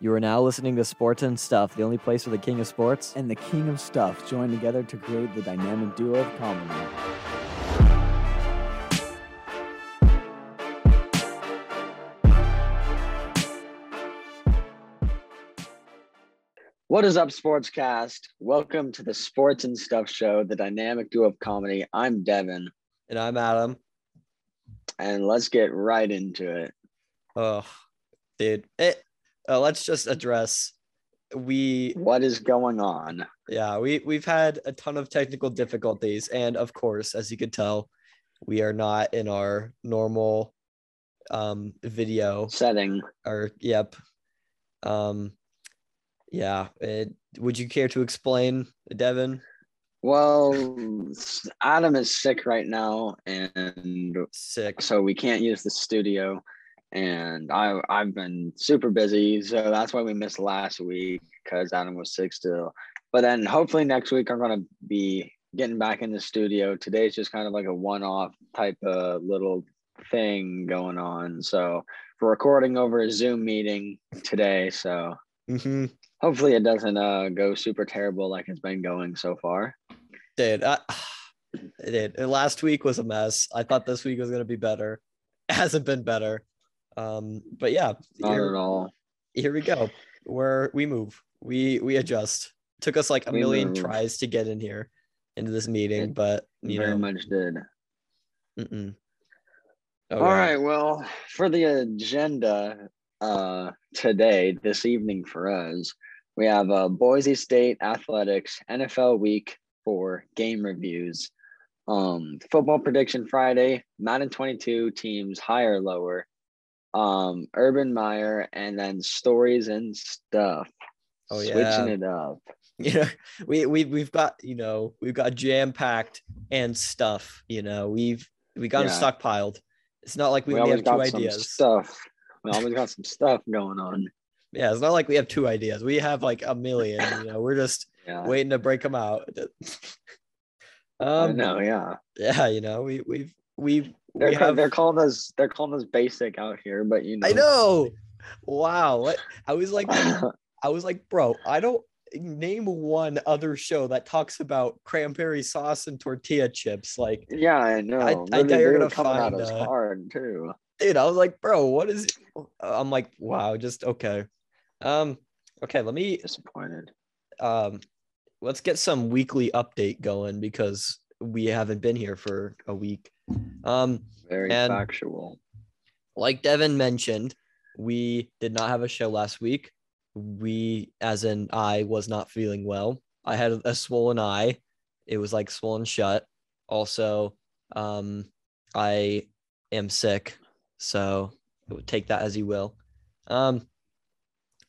You are now listening to Sports and Stuff, the only place where the king of sports. and the king of stuff join together to create the dynamic duo of comedy. What is up, Sportscast? Welcome to the Sports and Stuff Show, the dynamic duo of comedy. I'm Devin, And I'm Adam. and let's get right into it. Oh, dude. It, uh, let's just address we What is going on? yeah, we we've had a ton of technical difficulties and of course, as you could tell, we are not in our normal um video Setting. or yep. Um yeah, it, would you care to explain, Devin? Well, Adam is sick right now, and Sick. so we can't use the studio. And I I've been super busy, so that's why we missed last week because Adam was sick still. But then hopefully next week I'm gonna be getting back in the studio. Today's just kind of like a one-off type of little thing going on. So we're recording over a Zoom meeting today. So hmm hopefully it doesn't uh go super terrible like it's been going so far. Dude, I, it did. Last week was a mess. I thought this week was gonna be better. It hasn't been better. Um, but yeah, Not here, at all. here we go. Where we move, we we adjust. Took us like a We million move. tries to get in here into this meeting, It but you Very know, much did. mm-mm. Oh, All yeah. right. Well, for the agenda uh, today, this evening for us, we have uh, Boise State Athletics NFL Week for game reviews. Um, football prediction Friday, Madden 22 teams higher lower. Um, Urban Meyer, and then stories and stuff. Oh, yeah, Switching it up. you know we we we've got you know we've got jam packed and stuff you know we've we got them Yeah. stockpiled it's not like we, We, only have two ideas stuff. We always got some stuff going on. yeah it's not like we have two ideas we have like a million you know we're just Yeah. waiting to break them out um know. Yeah. yeah you know we we've we They're, have they're calling us they're calling us basic out here, but you know. i know wow what i was like i was like bro i don't name one other show that talks about cranberry sauce and tortilla chips like yeah, I know. I They- doubt you're gonna find, us uh, hard too. dude i was like bro what is i'm like wow just okay um okay let me Disappointed. um let's get some weekly update going because we haven't been here for a week. Um Very factual. like devin mentioned we did not have a show last week. We as in i was not feeling well. I had a swollen eye. It was like swollen shut. Also um i am sick so take that as you will. Um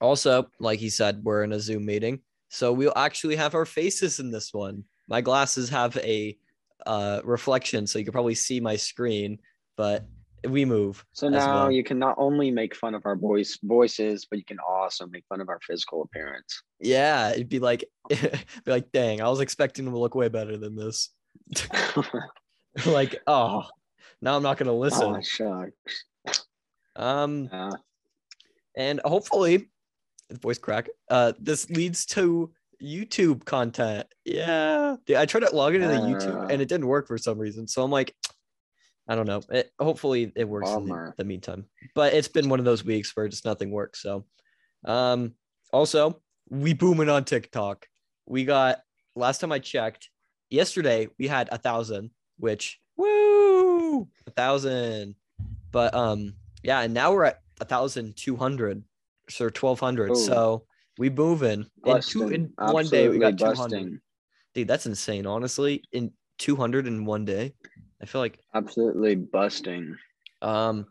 also like he said we're in a zoom meeting. So we'll actually have our faces in this one my glasses have a uh reflection so you can probably see my screen but we move So now well. you can not only make fun of our voice voices, but you can also make fun of our physical appearance. Yeah, it'd be like, be like, dang, I was expecting them to look way better than this. like, oh, now I'm not gonna listen. oh shucks. Um, Yeah. and hopefully, the voice crack. Uh, this leads to YouTube content. Yeah, I tried to log into the YouTube and it didn't work for some reason. So I'm like, I don't know. It, hopefully, it works in the, the meantime. But it's been one of those weeks where just nothing works. So, um, also we booming on TikTok. We got last time I checked, yesterday we had a thousand, which woo, a thousand. But um, yeah, and now we're at a thousand two hundred, so twelve hundred. So we moving. In in two Busting. in one day we got two hundred. busting. Dude, that's insane. Honestly, in two hundred in one day, I feel like Absolutely busting um,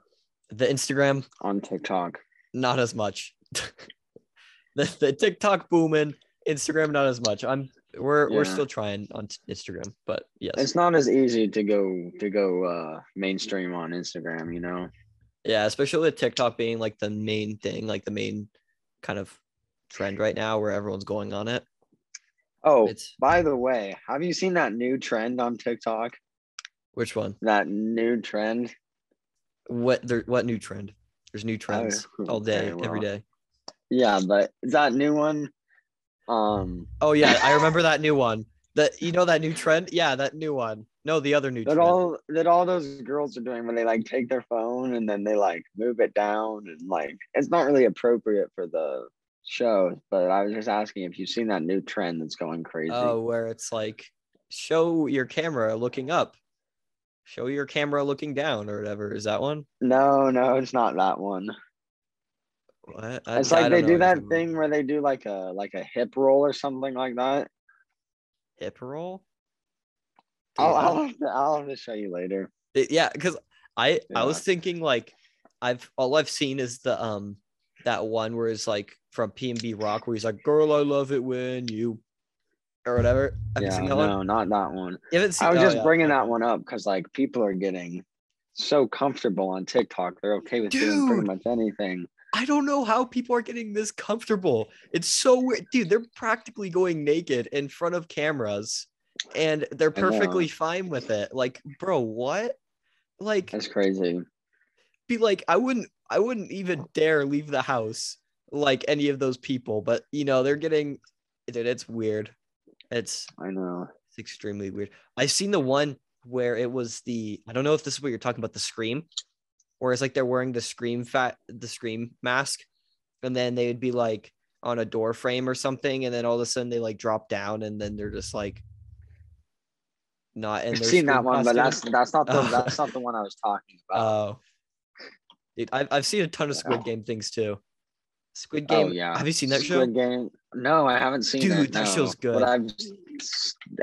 the Instagram on TikTok. not as much. the, the TikTok booming, Instagram not as much. I'm we're we're still trying on Instagram, but yes, It's not as easy to go to go uh mainstream on Instagram, you know. yeah, especially with TikTok being like the main thing, like the main kind of trend right now where everyone's going on it. Oh, It's by the way, have you seen that new trend on TikTok? which one? That new trend? What there? What new trend? There's new trends Oh, all day, okay, every well. day. Yeah, but that new one. Um, Oh yeah, I remember that new one. That you know that new trend? Yeah, that new one. No, the other new that trend. all that all those girls are doing when they like take their phone and then they like move it down and like it's not really appropriate for the show. But I was just asking if you've seen that new trend that's going crazy. Oh, where it's like show your camera looking up. Show your camera looking down or whatever. Is that one? No, no, it's not that one. What? I- It's like they do that about. thing where they do like a like a hip roll or something like that. Hip roll? I'll, I'll, have to, I'll have to show you later. It- yeah, because I I was thinking like I've all I've seen is the um that one where it's like from PNB Rock where he's like, "Girl, I love it when you," or whatever. Have yeah, that one? no, not that one. You haven't seen. I was oh, just yeah. bringing that one up because like people are getting so comfortable on TikTok. They're okay with doing pretty much anything. I don't know how people are getting this comfortable. It's so weird, dude. They're practically going naked in front of cameras, and they're perfectly fine with it. Like, bro, what? Like, That's crazy. be like, I wouldn't, I wouldn't even dare leave the house like any of those people. But you know, they're getting, dude. It's weird. It's I know. it's extremely weird. I've seen the one where it was the I don't know if this is what you're talking about the scream, where it's like they're wearing the scream fat the scream mask, and then they would be like on a door frame or something, and then all of a sudden they like drop down, and then they're just like not in I've seen that one, but that's that's not the that's not the one I was talking about. Oh, dude, I've I've seen a ton of Squid Game things too. Squid oh Game. yeah. Have you seen that show? Game? No, I haven't seen Dude, it. that no. show's good. But I've,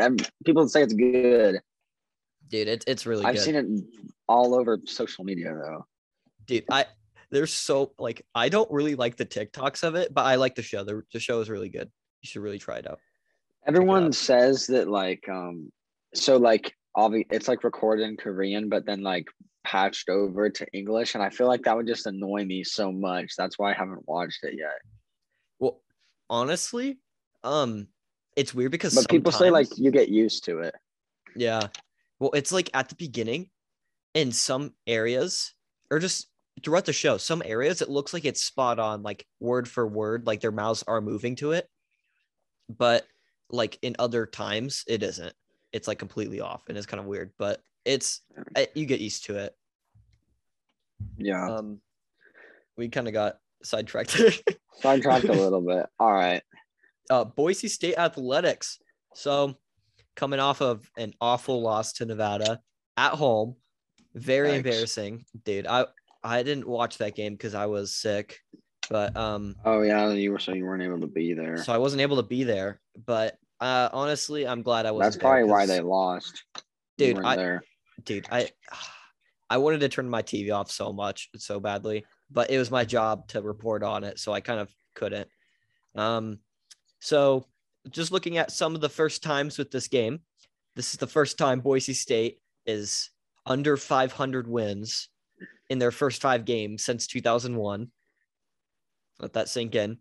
I've people say it's good. Dude, it's it's really I've good. seen it all over social media though. dude i there's so like i don't really like the tiktoks of it but i like the show the, the show is really good you should really try it out Everyone out. says that like um so like obvi- it's like recorded in Korean but then like patched over to English and I feel like that would just annoy me so much. That's why I haven't watched it yet. well honestly um it's weird because But people say like you get used to it. yeah well it's like at the beginning in some areas or just throughout the show some areas it looks like it's spot on like word for word like their mouths are moving to it but like in other times it isn't it's like completely off and it's kind of weird but it's you get used to it Yeah. um we kind of got sidetracked Sidetracked a little bit. All right. uh boise state athletics so coming off of an awful loss to nevada at home very Yikes. embarrassing dude i i didn't watch that game because i was sick but um Oh yeah, you were so you weren't able to be there. so i wasn't able to be there but uh honestly i'm glad i was That's probably why they lost. Dude i there. dude i i wanted to turn my tv off so much so badly but it was my job to report on it so i kind of couldn't um so just looking at some of the first times with this game this is the first time boise state is under 500 wins in their first five games since 2001 let that sink in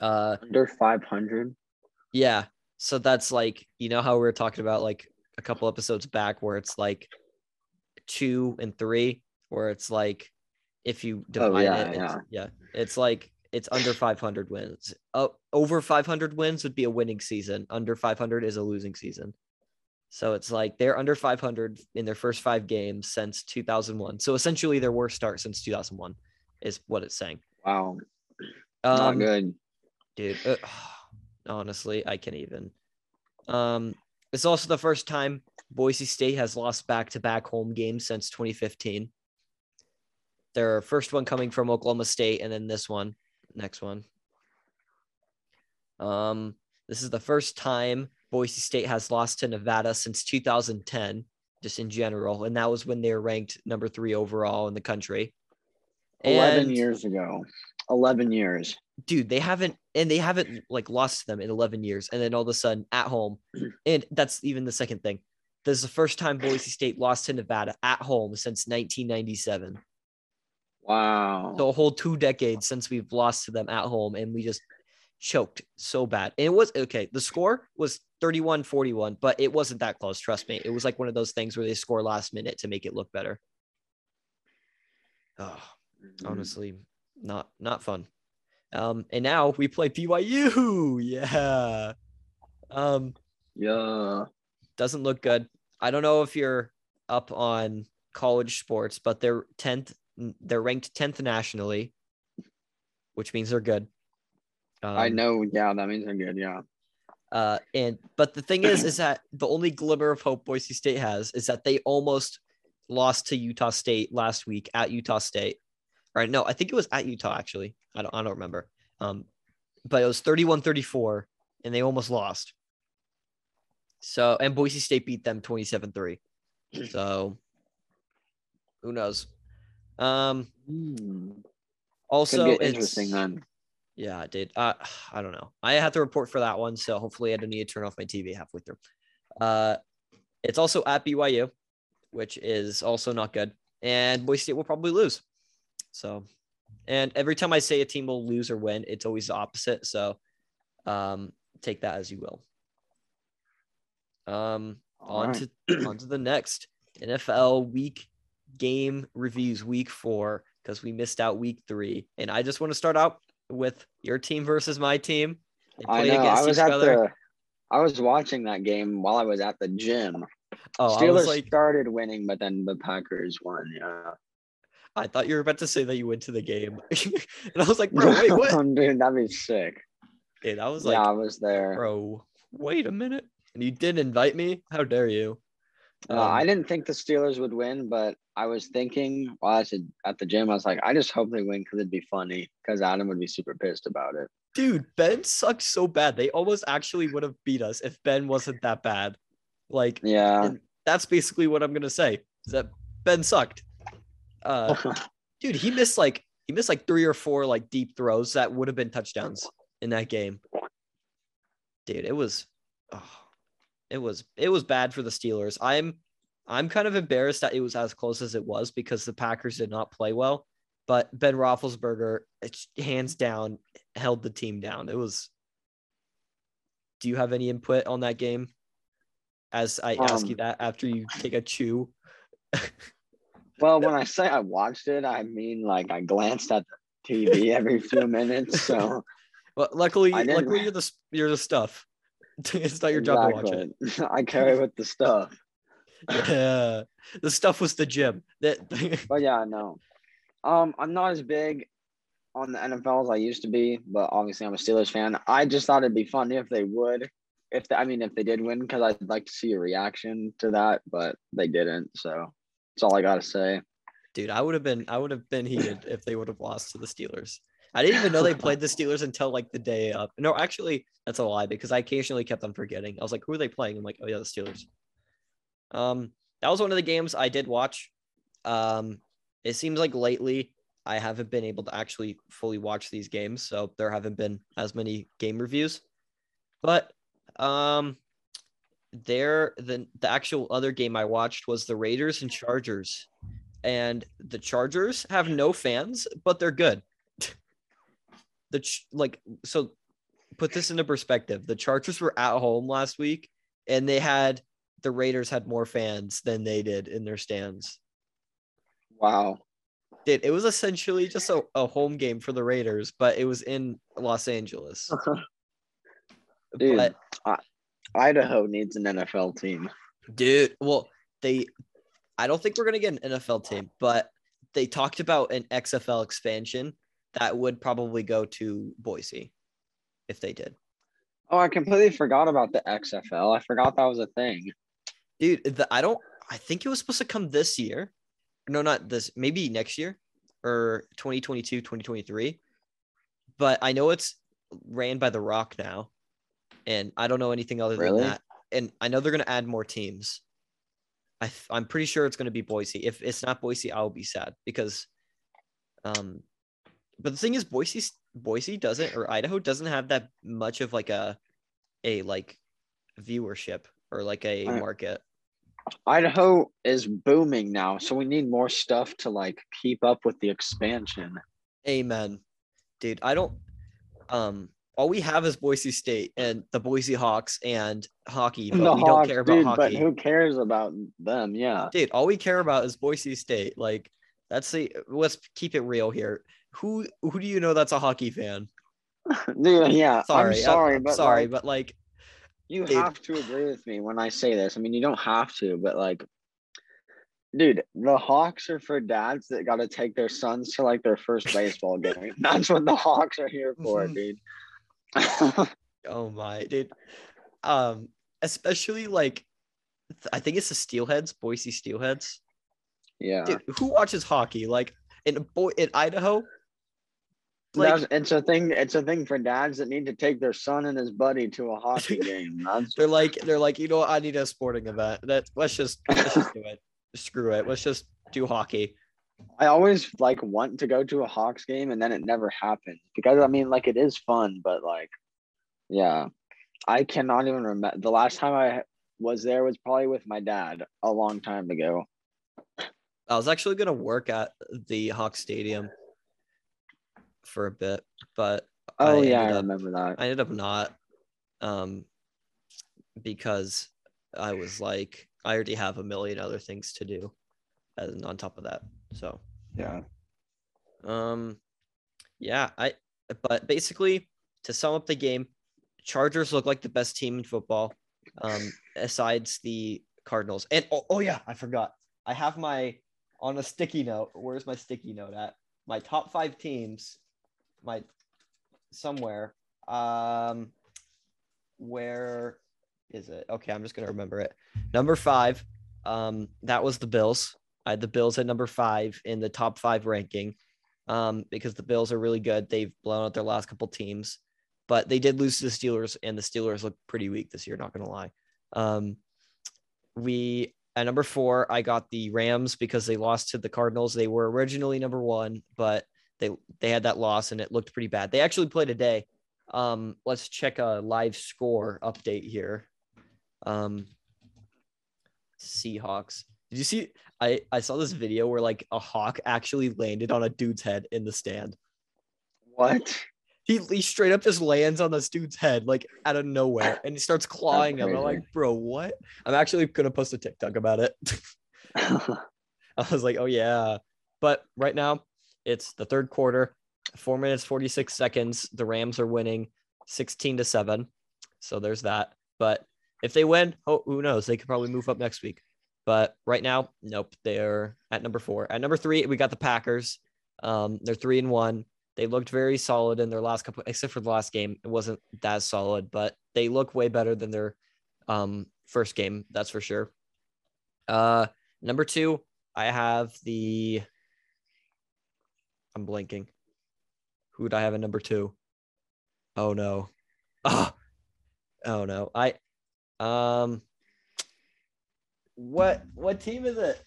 uh Under five hundred. Yeah. So that's like, you know how we were talking about like a couple episodes back where it's like two and three, where it's like if you divide Oh, yeah, it, it's, yeah. yeah, it's like it's under 500 wins. Oh, over 500 wins would be a winning season. Under 500 is a losing season. So it's like they're under 500 in their first five games since 2001. So essentially their worst start since 2001 is what it's saying. Wow. Not Um, good. dude uh, honestly i can't even um it's also the first time boise state has lost back-to-back home games since 2015 their first one coming from oklahoma state and then this one next one um this is the first time boise state has lost to nevada since 2010 just in general and that was when they were ranked number three overall in the country Eleven And- years ago. Eleven years. Dude, they haven't and they haven't like lost to them in 11 years. And then all of a sudden at home, and that's even the second thing. This is the first time Boise State lost to Nevada at home since 1997. Wow. So a whole two decades since we've lost to them at home, and we just choked so bad. And it was okay. The score was 31 41, but it wasn't that close. Trust me. It was like one of those things where they score last minute to make it look better. Oh, honestly, not not fun. Um, and now we play BYU. Yeah. Um, Yeah. doesn't look good. I don't know if you're up on college sports, but they're 10th, they're ranked 10th nationally, which means they're good. I Um, know. Yeah, that means they're good. Yeah. Uh, and but the thing is, is that the only glimmer of hope Boise State has is that they almost lost to Utah State last week at Utah State. All right, no, I think it was at Utah actually. I don't, I don't remember. Um, but it was 31-34, and they almost lost. So and Boise State beat them 27-3. So who knows? Um, Hmm. also it's interesting then. yeah, it did. Uh, I don't know. I had to report for that one, so hopefully I don't need to turn off my TV halfway through. Uh, it's also at BYU, which is also not good, and Boise State will probably lose. So, and every time I say a team will lose or win, it's always the opposite. So, um, take that as you will. Um, All on right. to on to the next NFL week game reviews, week four, because we missed out week three. And I just want to start out with your team versus my team. I know. I was at other. the. I was watching that game while I was at the gym. oh, I Steelers like, started winning, but then the Packers won. Yeah. I thought you were about to say that you went to the game, and I was like, bro, wait, what? Dude, that'd be sick. Dude, I was like, yeah, I was there. bro, wait a minute, and you didn't invite me? How dare you? Uh, Um, I didn't think the Steelers would win, but I was thinking while I was at the gym, I was like, I just hope they win because it'd be funny because Adam would be super pissed about it. dude, Ben sucked so bad. They almost actually would have beat us if Ben wasn't that bad. Like, Yeah. that's basically what I'm gonna say. Is that Ben sucked. Uh, dude, he missed like he missed like three or four like deep throws that would have been touchdowns in that game. Dude, it was, oh, it was it was bad for the Steelers. I'm I'm kind of embarrassed that it was as close as it was because the Packers did not play well. But Ben Roethlisberger, it's hands down, held the team down. It was. Do you have any input on that game? As I ask you Um, that after you take a chew. well, when I say I watched it, I mean like I glanced at the TV every few minutes. So Well, luckily, luckily you're the you're the stuff. it's not your job to watch it. I carry with the stuff. Yeah, the stuff was the gym. That But yeah, no. Um, I'm not as big on the NFL as I used to be, but obviously I'm a Steelers fan. I just thought it'd be funny if they would, if they, I mean if they did win, because I'd like to see a reaction to that, but they didn't. So that's all I gotta say. dude, I would have been I would have been heated if they would have lost to the Steelers. I didn't even know they played the Steelers until like the day up. No, actually, that's a lie because I occasionally kept on forgetting. I was like, who are they playing? I'm like, oh yeah, the Steelers. Um, that was one of the games I did watch. Um, it seems like lately I haven't been able to actually fully watch these games, so there haven't been as many game reviews. But um, there the the actual other game I watched was the Raiders and Chargers, and the Chargers have no fans, but they're good. the Ch- like so, put this into perspective. The Chargers were at home last week, and they had the Raiders had more fans than they did in their stands. Wow. Dude, it was essentially just a, a home game for the Raiders, but it was in Los Angeles. Dude. But Idaho needs an NFL team. dude, well, they I don't think we're gonna get an NFL team, but they talked about an XFL expansion that would probably go to Boise if they did. Oh, I completely forgot about the XFL. I forgot that was a thing. Dude, the, I don't I think it was supposed to come this year. No, not this, maybe next year or 2022, 2023. But I know it's ran by The Rock now. And I don't know anything other Really? than that. And I know they're going to add more teams. I I'm pretty sure it's going to be Boise. If it's not Boise, I'll be sad because um but the thing is Boise Boise doesn't or Idaho doesn't have that much of like a a like viewership or like a market. Idaho is booming now, so we need more stuff to like keep up with the expansion. Amen. Dude, I don't um all we have is Boise State and the Boise Hawks and hockey, but the we Hawks, don't care about dude, hockey. but who cares about them? Yeah. Dude, all we care about is Boise State. Like that's the let's keep it real here. Who who do you know that's a hockey fan? Dude, yeah, Sorry, I'm sorry, I'm but sorry, like, but like, you dude. have to agree with me when I say this. I mean, you don't have to, but like, dude, the Hawks are for dads that got to take their sons to like their first baseball game. That's what the Hawks are here for, Mhm. dude. oh my, dude. Um, especially like, I think it's the Steelheads, Boise Steelheads. yeah, Dude, who watches hockey? Like in a boy in Idaho. Like, it's a thing. It's a thing for dads that need to take their son and his buddy to a hockey game. They're like, they're like, you know, what? I need a sporting event. That let's just let's just do it. Screw it. Let's just do hockey. I always like want to go to a Hawks game and then it never happens because I mean like it is fun, but like yeah. I cannot even remember the last time I was there was probably with my dad a long time ago. I was actually gonna work at the Hawk Stadium for a bit, but Oh I yeah, I up- remember that. I ended up not, um, because I was like, I already have a million other things to do, and on top of that, so Yeah. um, yeah, I. But basically, to sum up the game, Chargers look like the best team in football, um, besides the Cardinals. And oh, oh yeah, I forgot. I have my on a sticky note. Where's my sticky note at? My top five teams. My somewhere. Um, where is it? Okay, I'm just gonna remember it. Number five. Um, that was the Bills. I had the Bills at number five in the top five ranking. Um, because the Bills are really good. They've blown out their last couple teams, but they did lose to the Steelers, and the Steelers look pretty weak this year. Not gonna lie. Um, we at number four, I got the Rams because they lost to the Cardinals. They were originally number one, but they they had that loss and it looked pretty bad. They actually played today. Um, let's check a live score update here. Um, Seahawks. Did you see? I I saw this video where like a hawk actually landed on a dude's head in the stand. What? He, he straight up just lands on this dude's head like out of nowhere and he starts clawing him. I'm like, bro, what? I'm actually gonna post a TikTok about it. I was like, oh yeah. But right now, it's the third quarter, four minutes, 46 seconds. The Rams are winning 16 to 7. So there's that. But if they win, oh, who knows? They could probably move up next week. But right now, nope, they're at number four. At number three, we got the Packers. Um, they're three and one. They looked very solid in their last couple, except for the last game. It wasn't that solid, but they look way better than their um, first game. That's for sure. Uh, number two, I have the. I'm blinking. Who would I have at number two? Oh no. Oh, oh no. I um what what team is it?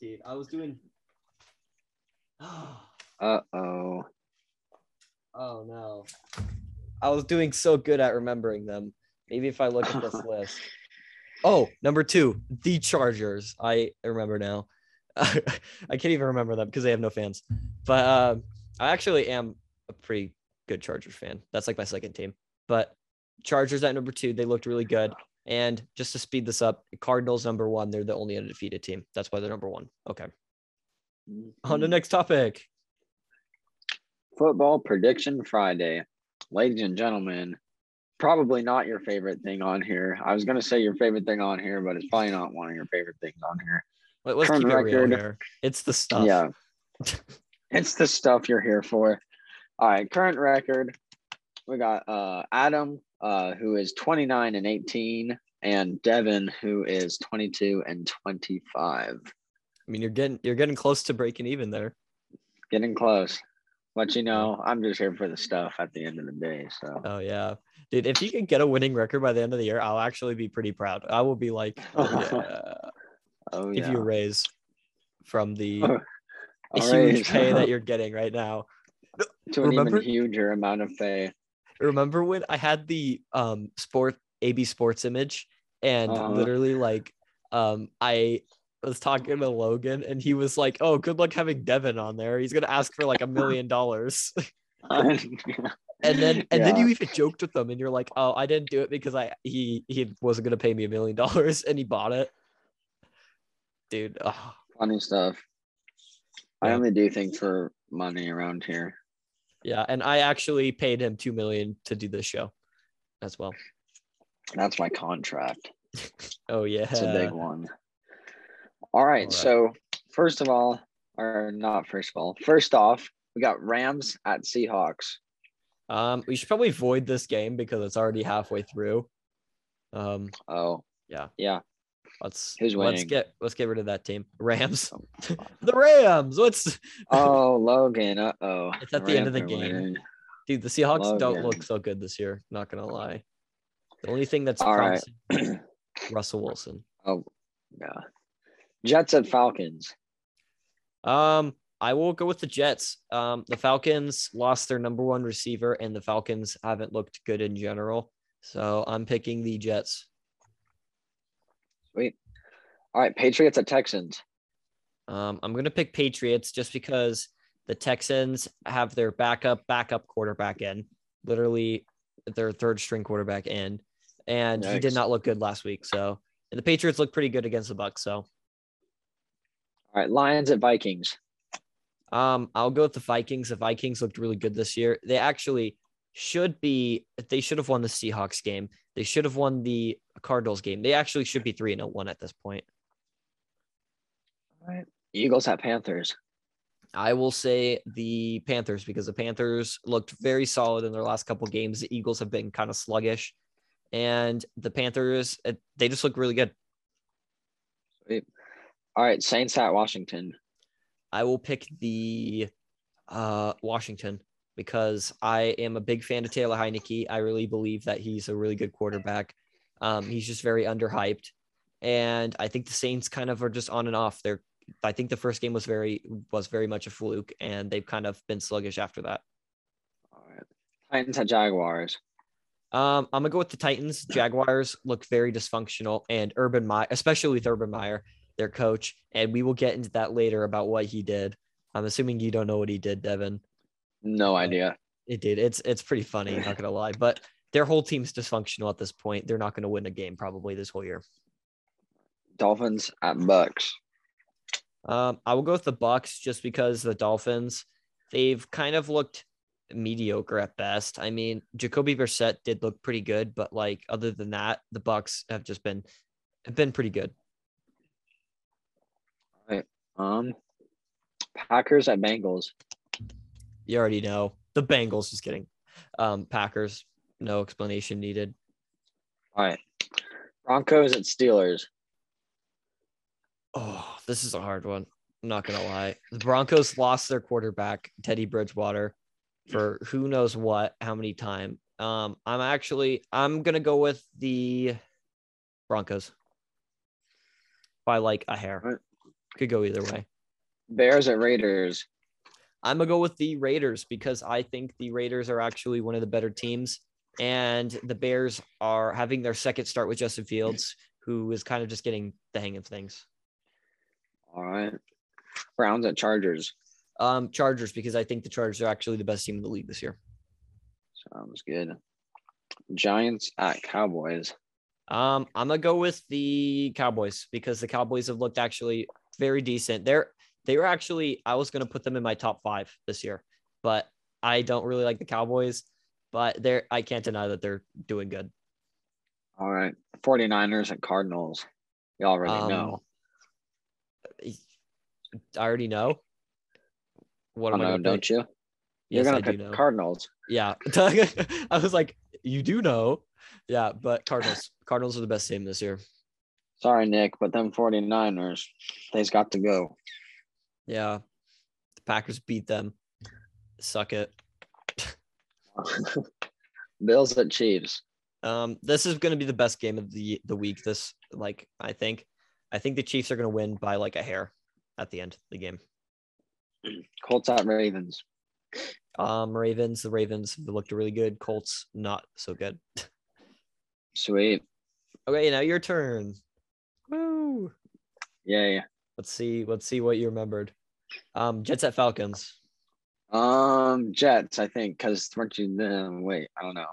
Dude, I was doing Oh, Uh oh. oh no. I was doing so good at remembering them. Maybe if I look at this list. Oh, number two, the Chargers. I remember now. I can't even remember them because they have no fans. But uh, I actually am a pretty good Chargers fan. That's like my second team. But Chargers at number two, they looked really good. And just to speed this up, Cardinals number one, they're the only undefeated team. That's why they're number one. Okay. On to next topic. Football prediction Friday. Ladies and gentlemen, probably not your favorite thing on here. I was going to say your favorite thing on here, but it's probably not one of your favorite things on here. Let- Let's Current keep it real record. here. It's the stuff. Yeah. it's the stuff you're here for. All right, current record. We got uh Adam, uh, who is 29 and 18, and Devin, who is 22 and 25. I mean, you're getting you're getting close to breaking even there. Getting close. But you know, I'm just here for the stuff at the end of the day. So Oh yeah, dude. If you can get a winning record by the end of the year, I'll actually be pretty proud. I will be like, oh, yeah. oh give yeah. you raise from the huge raise. pay that you're getting right now. to an remember- even huger amount of pay. Remember when I had the um sport AB Sports image and Uh-huh. literally like um I was talking to Logan and he was like, "Oh, good luck having Devin on there. He's gonna ask for like a million dollars." And then and then you even joked with them and you're like, "Oh, I didn't do it because I he he wasn't gonna pay me a million dollars and he bought it." Dude, oh, Funny stuff. I only do things for money around here. Yeah, and I actually paid him two million to do this show as well. That's my contract. Oh yeah, It's a big one. All right, All right. So first of all, or not first of all, first off, we got Rams at Seahawks. Um, we should probably void this game because it's already halfway through. Um, Oh. Yeah. Yeah. Let's Who's let's get let's get rid of that team. Rams, the Rams. What's Oh, Logan. Uh oh. It's at the end of the game. dude? The Seahawks don't look so good this year. Not gonna lie. The only thing that's All right. Russell Wilson. Oh, yeah. Jets at Falcons. Um, I will go with the Jets. Um, the Falcons lost their number one receiver, and the Falcons haven't looked good in general. So I'm picking the Jets. Sweet. All right, Patriots at Texans. Um, I'm gonna pick Patriots just because the Texans have their backup backup quarterback in, literally their third string quarterback in, and he did not look good last week. So and the Patriots look pretty good against the Bucks. So All right, Lions at Vikings. um, I'll go with the Vikings. The Vikings looked really good this year. They actually should be. They should have won the Seahawks game. They should have won the Cardinals game. They actually should be three and one at this point. All right. Eagles at Panthers. I will say the Panthers because the Panthers looked very solid in their last couple games. The Eagles have been kind of sluggish, and the Panthers uh, they just look really good. Sweet. All right, Saints at Washington. I will pick the uh, Washington because I am a big fan of Taylor Heinicke. I really believe that he's a really good quarterback. Um, he's just very underhyped, and I think the Saints kind of are just on and off. They're I think the first game was very was very much a fluke, and they've kind of been sluggish after that. All right. Titans at Jaguars. Um, I'm gonna go with the Titans. Jaguars look very dysfunctional, and Urban Meyer, especially with Urban Meyer, their coach, and we will get into that later about what he did. I'm assuming you don't know what he did, Devin. No idea. It did. It's it's pretty funny, not gonna lie. But their whole team's dysfunctional at this point. They're not gonna win a game probably this whole year. Dolphins at Bucks. Um, I will go with the Bucks just because the Dolphins, they've kind of looked mediocre at best. I mean, Jacoby Brissett did look pretty good, but like other than that, the Bucks have just been have been pretty good. All right. Um, Packers at Bengals. You already know the Bengals. Just kidding. Um, Packers, no explanation needed. All right. Broncos at Steelers. Oh, this is a hard one. I'm not gonna lie. The Broncos lost their quarterback, Teddy Bridgewater, for who knows what, how many time. Um, I'm actually I'm gonna go with the Broncos by like a hair. Could go either way. Bears at Raiders. I'm gonna go with the Raiders because I think the Raiders are actually one of the better teams, and the Bears are having their second start with Justin Fields, who is kind of just getting the hang of things. All right. Browns at Chargers. Um, Chargers because I think the Chargers are actually the best team in the league this year. Sounds good. Giants at Cowboys. Um, I'm gonna go with the Cowboys because the Cowboys have looked actually very decent. They're they were actually I was gonna put them in my top five this year, but I don't really like the Cowboys. But they're I can't deny that they're doing good. All right. 49ers and Cardinals. You already Um, know. I already know. What Oh, am I no, gonna don't pick? you? You're Yes, gonna I pick know. Cardinals. yeah, I was like, you do know, yeah, but Cardinals, Cardinals are the best team this year. Sorry, Nick, but them 49ers, they's got to go. Yeah, the Packers beat them. Suck it. Bills at Chiefs. Um, this is going to be the best game of the the week. This like I think, I think the Chiefs are going to win by like a hair at the end of the game. Colts at Ravens. Um, Ravens, the Ravens looked really good. Colts not so good. Sweet. Okay, now your turn. Woo! Yay. Let's see. Let's see what you remembered. Um, Jets at Falcons. Um, Jets, I think, because weren't you? Uh, wait, I don't know.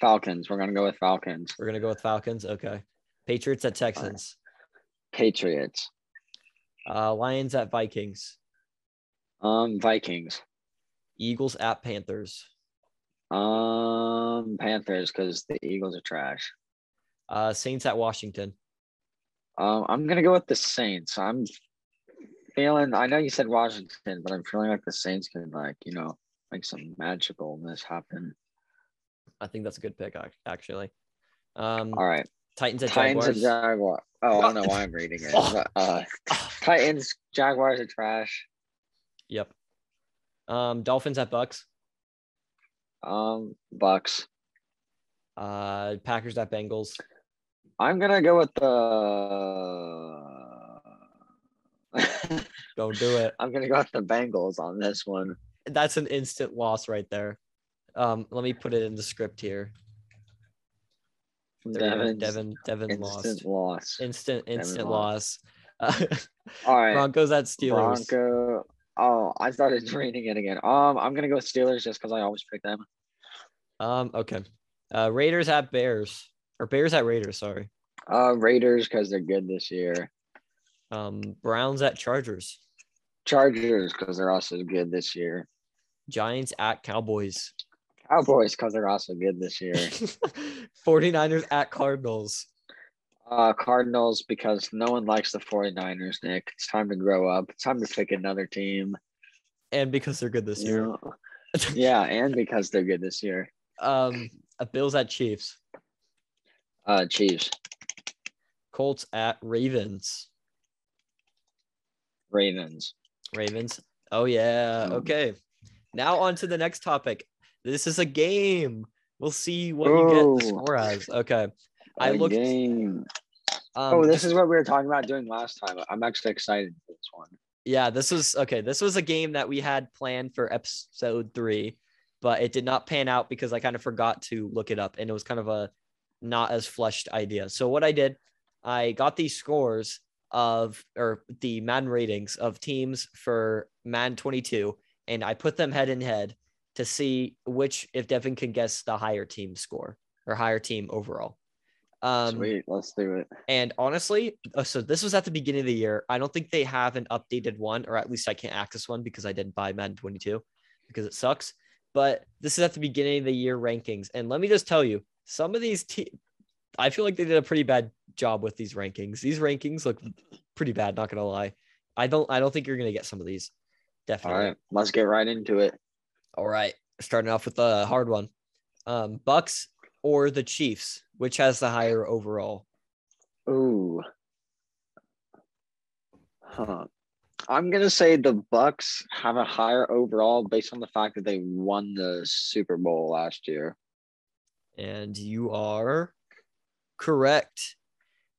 Falcons. We're gonna go with Falcons. We're gonna go with Falcons. Okay. Patriots at Texans. Patriots. Uh, Lions at Vikings. Um, Vikings. Eagles at Panthers. Um, Panthers because the Eagles are trash. Uh, Saints at Washington. Um, I'm gonna go with the Saints. I'm feeling. I know you said Washington, but I'm feeling like the Saints can like you know make some magicalness happen. I think that's a good pick, actually. Um, All right, Titans at Titans Jaguars. and. Oh, I don't know why I'm reading it. But, uh, Titans, Jaguars are trash. Yep. Um, Dolphins at Bucks. Um, Bucks. Uh, Packers at Bengals. I'm gonna go with the. Go do it. I'm gonna go with the Bengals on this one. That's an instant loss right there. Um, let me put it in the script here. Devin, Devin, Devin lost. instant loss. Instant, instant lost. loss. Uh, All right, Broncos at Steelers. Bronco. Oh, I started reading it again. Um, I'm gonna go with Steelers just because I always pick them. Um, okay. Uh, Raiders at Bears or Bears at Raiders. Sorry. Uh, Raiders because they're good this year. Um, Browns at Chargers. Chargers because they're also good this year. Giants at Cowboys. Cowboys because they're also good this year. 49ers at Cardinals. Uh, Cardinals because no one likes the 49ers, Nick. It's time to grow up. It's time to pick another team. And because they're good this year. Yeah, and because they're good this year. Um, Bills at Chiefs. Uh, Chiefs, Colts at Ravens. Ravens. Ravens. Oh yeah. Um, Okay. Now on to the next topic. This is a game. We'll see what you get the Oh. score as. Okay. I A looked. game. Um, oh, this is what we were talking about doing last time. I'm actually excited for this one. Yeah, this was okay. This was a game that we had planned for episode three, but it did not pan out because I kind of forgot to look it up and it was kind of a not as fleshed idea. So, what I did, I got these scores of or the Madden ratings of teams for Madden 22 and I put them head in head to see which, if Devin can guess the higher team score or higher team overall. Um, Sweet, let's do it. and honestly, uh, so this was at the beginning of the year. I don't think they have an updated one, or at least I can't access one because I didn't buy Madden 22 because it sucks. But this is at the beginning of the year rankings. And let me just tell you, some of these, te- I feel like they did a pretty bad job with these rankings. These rankings look pretty bad, not gonna lie. I don't, I don't think you're gonna get some of these. Definitely. right, let's get right into it. All right. Starting off with a hard one. Um, Bucks or the Chiefs, which has the higher overall? Ooh. Huh. I'm gonna say the Bucks have a higher overall based on the fact that they won the Super Bowl last year. And you are correct.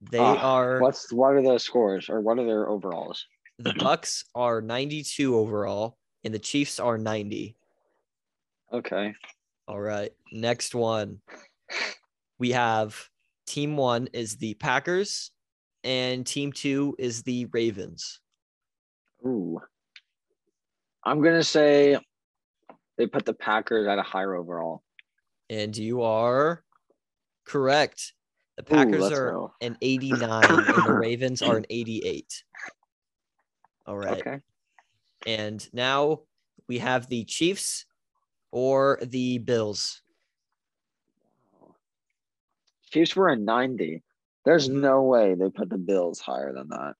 They Ah, are What's what are the scores or what are their overalls? the Bucks are 92 overall and the Chiefs are 90. Okay. All right. Next one. We have team 1 is the Packers and team 2 is the Ravens. Ooh. I'm gonna say they put the Packers at a higher overall. And you are correct. The Packers let's are go. an 89 and the Ravens are an 88. All right. Okay. And now we have the Chiefs or the Bills. Chiefs were a 90. There's mm-hmm. no way they put the Bills higher than that.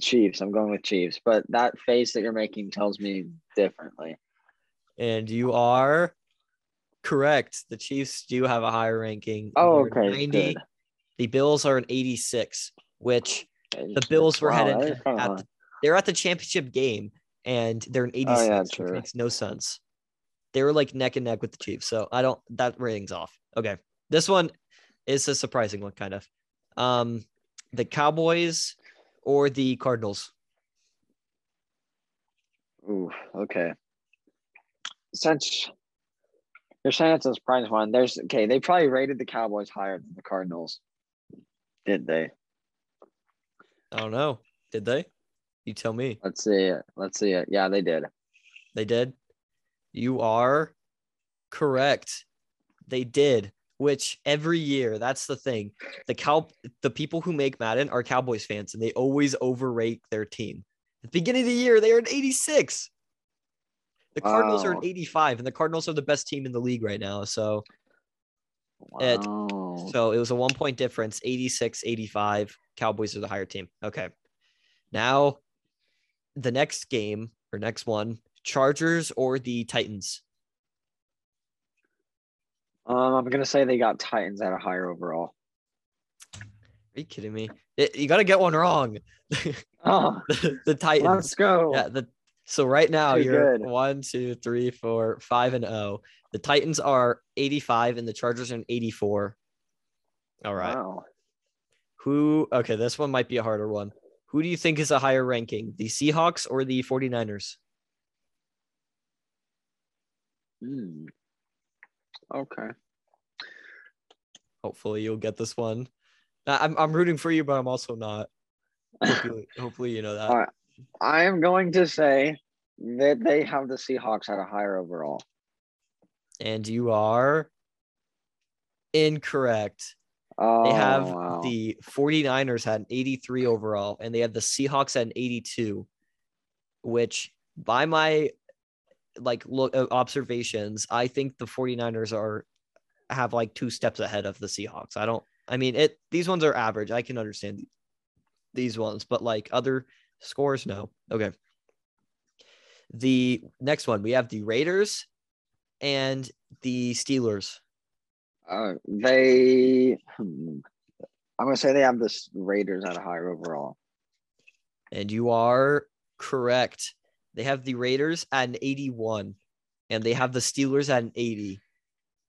Chiefs, I'm going with Chiefs, but that face that you're making tells me differently. And you are correct. The Chiefs do have a higher ranking. Oh, They're okay. Good. The Bills are an 86, which the Bills were wow, headed that is kinda at the, they're at the championship game and they're an 86, Oh, yeah, which true. makes no sense. They were like neck and neck with the Chiefs. So I don't that rating's off. Okay. This one is a surprising one, kind of. Um the Cowboys or the Cardinals. Ooh, okay. Since it's a surprise one, there's okay. They probably rated the Cowboys higher than the Cardinals, did they? I don't know. Did they? You tell me. Let's see it. Let's see it. Yeah, they did. They did. You are correct. They did. Which every year, that's the thing. The cow, the people who make Madden are Cowboys fans, and they always overrate their team. At the beginning of the year, they are an 86. The Cardinals are Wow. at 85, and the Cardinals are the best team in the league right now. So It- so it was a one point difference 86 85 cowboys are the higher team okay now the next game or next one chargers or the titans Um, I'm gonna say they got Titans at a higher overall. are you kidding me It- you gotta get one wrong Oh, the, the let's titans go. yeah the so right now you're good. one two three four five and oh the titans are 85 and the chargers are in 84 all right Wow. who okay this one might be a harder one who do you think is a higher ranking the seahawks or the 49ers Hmm. Okay. Hopefully you'll get this one. I'm I'm rooting for you, but I'm also not. Hopefully, hopefully you know that. All right. I am going to say that they have the Seahawks at a higher overall. And you are incorrect. Oh, They have wow. the 49ers had an 83 overall, and they have the Seahawks at an 82, which by my like look uh, observations, I think the 49ers are have like two steps ahead of the Seahawks. I don't I mean it these ones are average. I can understand these ones, but like other scores, no. Okay. The next one, we have the Raiders and the Steelers. Uh, they. Hmm. I'm gonna say they have the Raiders at a higher overall. And you are correct. They have the Raiders at an 81, and they have the Steelers at an 80.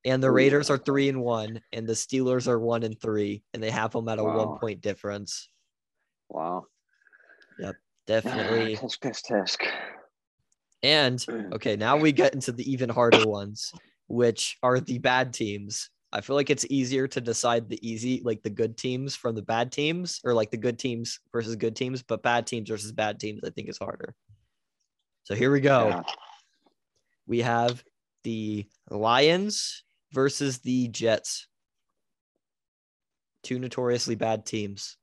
And the Raiders are three and one, and the Steelers are one and three, and they have them at a Wow. one point difference. Wow. Yep, ah, definitely. tisk tisk tisk. And mm. okay, now we get into the even harder ones, which are the bad teams. I feel like it's easier to decide the easy, like the good teams from the bad teams, or like the good teams versus good teams, but bad teams versus bad teams, I think is harder. So here we go. Yeah. We have the Lions versus the Jets. Two notoriously bad teams.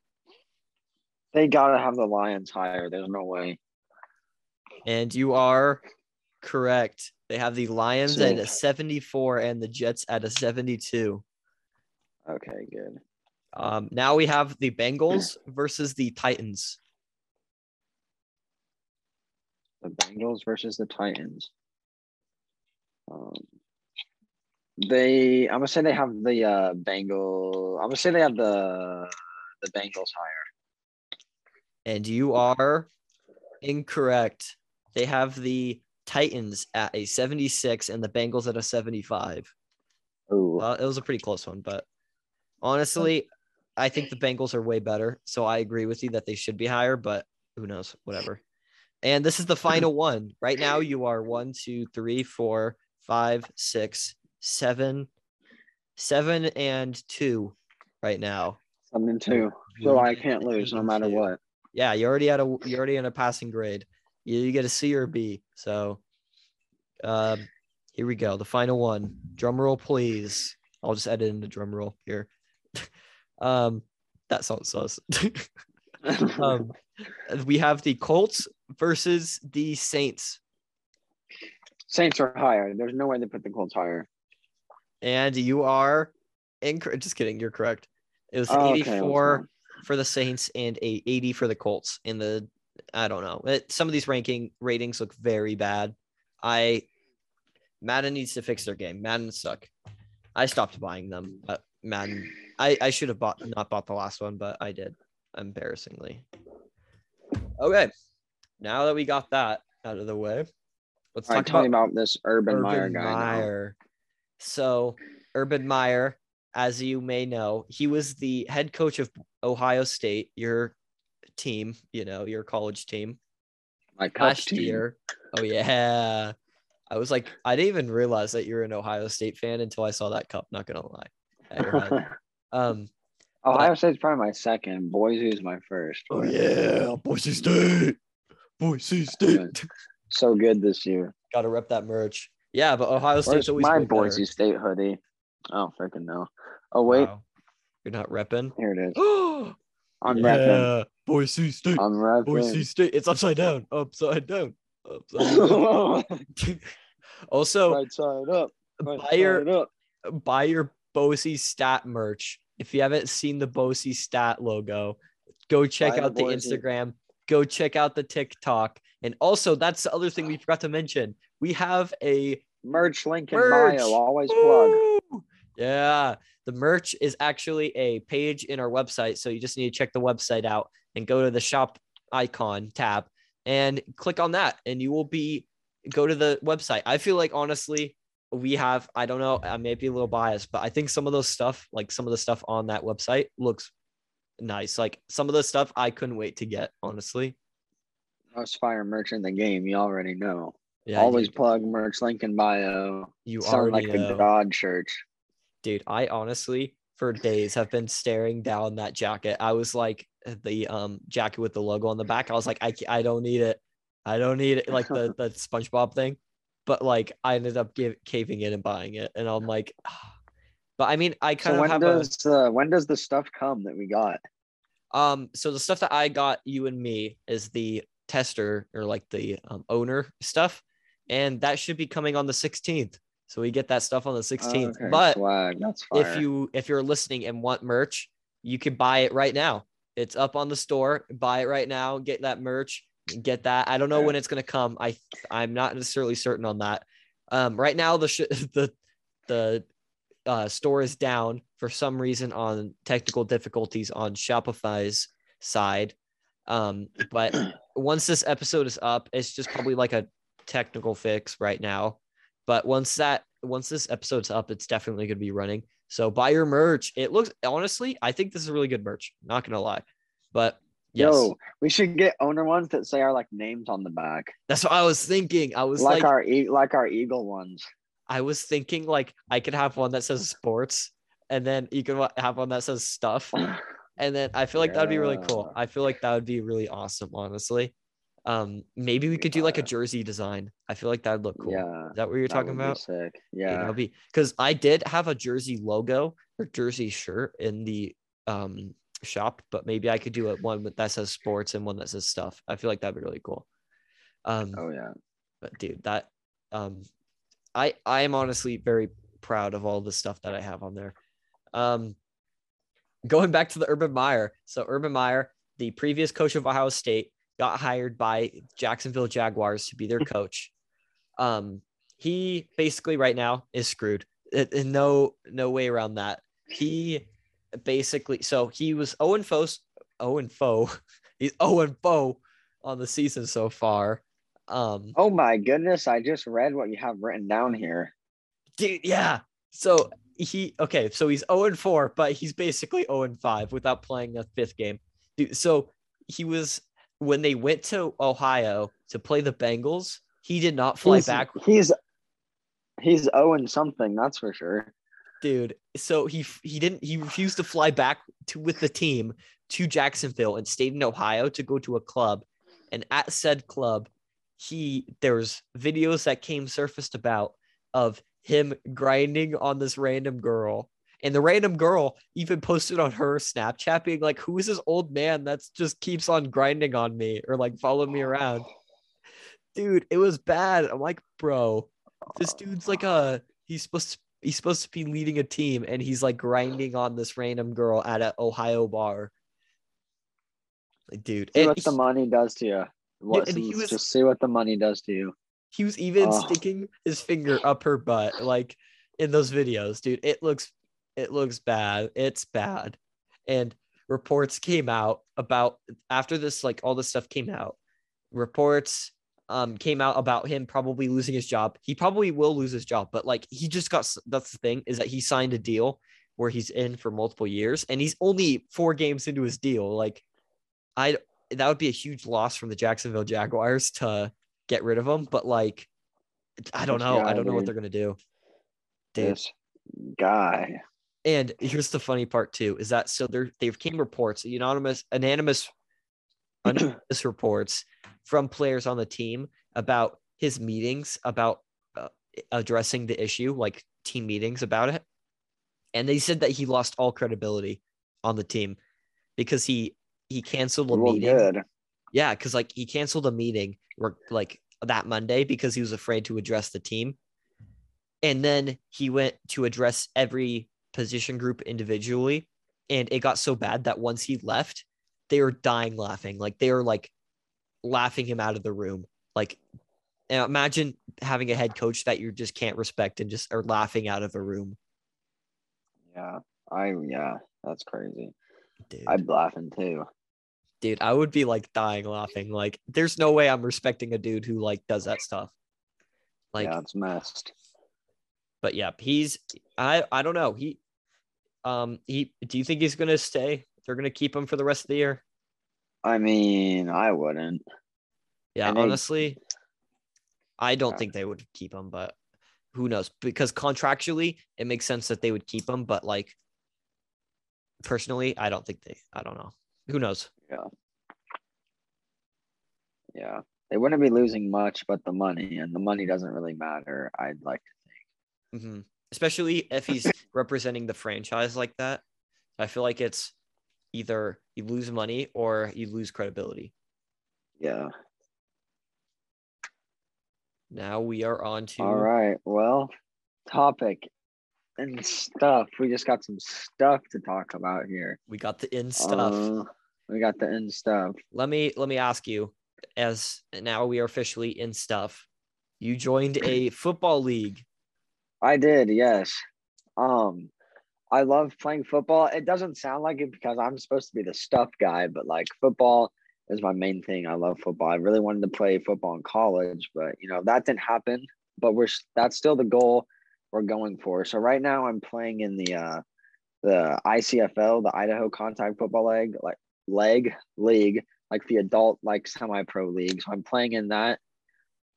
They gotta have the Lions higher. There's no way. And you are correct. They have the Lions at a 74 and the Jets at a 72. Okay, good. Um, now we have the Bengals versus the Titans. The Bengals versus the Titans. Um, they. I'm gonna say they have the uh, Bengal. I'm gonna say they have the the Bengals higher. And you are incorrect. They have the Titans at a 76 and the Bengals at a 75. Ooh. Well, it was a pretty close one, but honestly, I think the Bengals are way better. So I agree with you that they should be higher, but who knows? Whatever. And this is the final one. Right now, you are one, two, three, four, five, six, seven, seven, and two right now. Seven and two. So I can't lose no matter what. Yeah, you already had a you're already in a passing grade. You, you get a C or a B. So um here we go. The final one. Drum roll, please. I'll just edit in the drum roll here. um that sounds sus. um we have the Colts versus the Saints. Saints are higher. There's no way they put the Colts higher. And you are incorrect. Just kidding, you're correct. It was Oh, 84 go. For the Saints and a 80 for the Colts in the I don't know. It, some of these ranking ratings look very bad. I Madden needs to fix their game. Madden suck. I stopped buying them. But Madden I, I should have bought not bought the last one, but I did embarrassingly. Okay. Now that we got that out of the way, let's right, talk tell about about this Urban, Urban Meyer guy. Meyer. So, Urban Meyer, as you may know, he was the head coach of Ohio State, your team, you know, your college team My last team. year. Oh, yeah. I was like, I didn't even realize that you're an Ohio State fan until I saw that cup, not to lie. at your head. um, Ohio State's probably my second. Boise is my first. oh, yeah. Boise State. Boise State. So good this year. Got to rep that merch. Yeah, but Ohio State's Where's always my way better. Boise State hoodie? Oh, freaking no. Oh, wait. Wow. You're not repping? Here it is. Oh, I'm repping. Boise State. I'm repping. Boise State. It's upside down. Upside down. right also, side up. Right buy your up. buy your Boise State merch. If you haven't seen the Boise State logo, go check Buy out the Boise. Instagram. Go check out the TikTok. And also, that's the other thing we forgot to mention. We have a Merch link in Merch. bio. Always plug. Yeah, the merch is actually a page in our website, so you just need to check the website out and go to the shop icon tab and click on that, and you will be go to the website. I feel like honestly, we have I don't know, I may be a little biased, but I think some of those stuff, like some of the stuff on that website, looks nice. Like some of the stuff I couldn't wait to get, honestly. Most fire merch in the game. You already know. Yeah, Always plug merch link in bio. you Sound already like know. a god church. Dude i honestly for days have been staring down that jacket. I was like the um jacket with the logo on the back. I was like i, I don't need it. I don't need it like the the spongebob thing. But like i ended up give, caving in and buying it. And i'm like ah. but i mean i kind So of when have does uh, when does the stuff come that we got? um so the stuff that i got you and me is the tester or like the um, owner stuff. And that should be coming on the 16th so we get that stuff on the 16th Okay, but swag. If you if you're listening and want merch you can buy it right now. It's up on the store. Buy it right now get that merch get that. I don't know Okay. when it's going to come. I i'm not necessarily certain on that. Um right now the sh- the the uh, store is down for some reason on technical difficulties on shopify's side. Um but once this episode is up it's just probably like a technical fix right now but once that once this episode's up it's definitely going to be running. So buy your merch. It looks honestly i think this is really good merch not gonna lie. But yes. Yo, we should get owner ones that say our like names on the back, that's what i was thinking. I was like, like, our like our eagle ones. i was thinking like i could have one that says sports and then you can have one that says stuff. And then i feel like that would be really cool. I feel like that would be really awesome honestly um maybe we could do like a jersey design i feel like that would look cool Yeah, is that what you're talking about sick. Yeah, Yeah, that'll be because I did have a jersey logo or jersey shirt in the um shop, but maybe I could do a one that says sports and one that says stuff. I feel like that'd be really cool. Um, oh yeah. but dude, that um, I I am honestly very proud of all the stuff that I have on there. Um, going back to the Urban Meyer, so Urban Meyer, the previous coach of Ohio State, got hired by Jacksonville Jaguars to be their coach. Um, he basically right now is screwed. It, it- no no way around that. He basically so he was Owen Foe Owen Foe. He's Owen Foe on the season so far. Um, Oh my goodness! I just read what you have written down here. dude, yeah. So he okay, so he's 0 and 4, but he's basically 0 and 5 without playing a fifth game. Dude, so he was when they went to Ohio to play the Bengals, he did not fly he's, back, He's he's owing something. That's for sure. dude. So he he didn't he refused to fly back to with the team to Jacksonville and stayed in Ohio to go to a club. And at said club, he there's videos that came surfaced about of him grinding on this random girl. And the random girl even posted on her Snapchat being like, Who is this old man that's just keeps on grinding on me or like following me around? Dude, it was bad. I'm like, bro, this dude's like a he's supposed to he's supposed to be leading a team and he's like grinding on this random girl at an Ohio bar. Like, dude, See and what he- the money does to you. What, and he was- just see what the money does to you. He was even Oh. sticking his finger up her butt, like in those videos, dude. It looks, it looks bad. It's bad. And reports came out about after this, like all this stuff came out. Reports um came out about him probably losing his job. He probably will lose his job, but like he just got. That's the thing is that he signed a deal where he's in for multiple years, and he's only four games into his deal. Like, I that would be a huge loss from the Jacksonville Jaguars to get rid of him. But like, I don't know. I don't know what they're gonna do. Dude. This guy. And here's the funny part too: is that so there there came reports, anonymous, anonymous, anonymous reports from players on the team about his meetings about uh, addressing the issue, like team meetings about it, and they said that he lost all credibility on the team because he he canceled a Well, meeting. good. Yeah, because like he canceled a meeting like that Monday because he was afraid to address the team. And then he went to address every position group individually. And it got so bad that once he left, they were dying laughing. Like they were like laughing him out of the room. Like imagine having a head coach that you just can't respect and just are laughing out of a room. Yeah. I yeah, that's crazy. Dude. I'm laughing too. dude, I would be like dying laughing. Like, there's no way I'm respecting a dude who like does that stuff. Like, yeah, it's messed. But yeah, he's I I don't know. He um he do you think he's gonna stay? They're gonna keep him for the rest of the year? I mean, I wouldn't. Yeah, And honestly, I don't Yeah. think they would keep him, but who knows? Because contractually, it makes sense that they would keep him, but like personally, I don't think they. I don't know. Who knows? Yeah. Yeah. They wouldn't be losing much but the money, and the money doesn't really matter. I'd like to hmm Especially if he's representing the franchise like that. I feel like it's either you lose money or you lose credibility. Yeah. Now we are on to All right. Well, topic and stuff. We just got some stuff to talk about here. we got the in stuff. Uh, we got the end stuff. let me let me ask you, as now we are officially in stuff. You joined a football league. I did, yes. Um, I love playing football. It doesn't sound like it because I'm supposed to be the stuff guy, but like football is my main thing. I love football. I really wanted to play football in college, but you know that didn't happen. But we're that's still the goal we're going for. So right now I'm playing in the uh the ICFL, the Idaho Contact Football Leg, like leg league, like the adult like semi-pro league. So I'm playing in that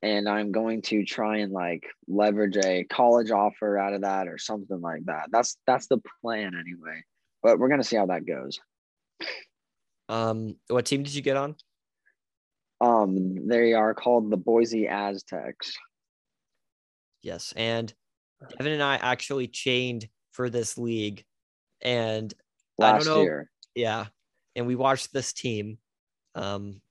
and I'm going to try and like leverage a college offer out of that or something like that. That's that's the plan anyway. But we're gonna see how that goes. Um, what team did you get on? Um, they are called the Boise Aztecs. Yes, and Devin and I actually chained for this league, and I don't know. year. yeah, and we watched this team. Um,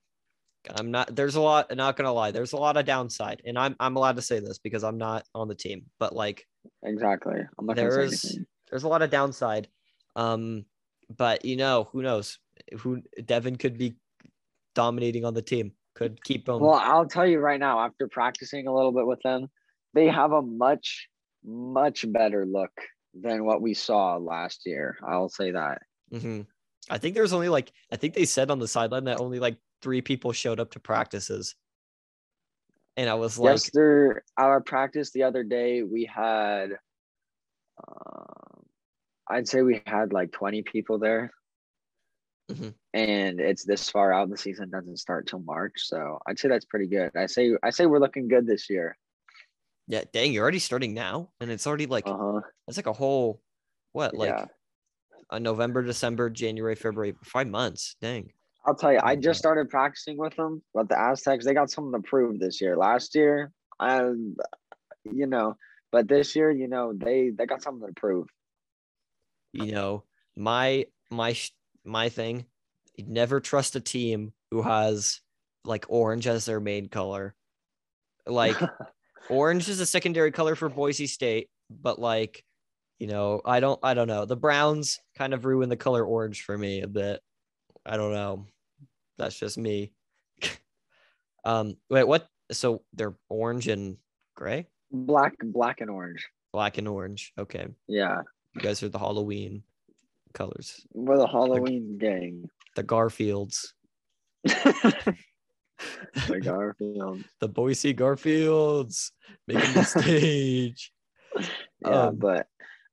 I'm not. There's a lot. Not gonna lie. There's a lot of downside, and I'm I'm allowed to say this because I'm not on the team. But like, Exactly. I'm not There's- there's a lot of downside. Um, but you know, who knows? Who Devin could be dominating on the team. Could keep him. Well, I'll tell you right now, after practicing a little bit with them, they have a much, much better look than what we saw last year. I'll say that. hmm I think there's only like I think they said on the sideline that only like three people showed up to practices, and I was like, Yesterday, our practice the other day, we had, um, I'd say we had like 20 people there. Mhm. And it's this far out. The season doesn't start till March, so I'd say that's pretty good. I say I say we're looking good this year. yeah, dang, you're already starting now, and it's already like Uh huh. it's like a whole what like Yeah. uh, November, December, January, February, five months. Dang. I'll tell you, I just started practicing with them, but the Aztecs they got something to prove this year. Last year, I, you know, but this year, you know, they they got something to prove. you know my my my thing never trust a team who has like orange as their main color. Like orange is a secondary color for boise state but like you know i don't i don't know. The browns kind of ruin the color orange for me a bit. I don't know that's just me um wait what so they're orange and gray black, black and orange. black and orange okay Yeah, you guys are the halloween colors we're the Halloween gang. the garfields the Garfield. the Boise Garfields making the stage. Yeah, Um, but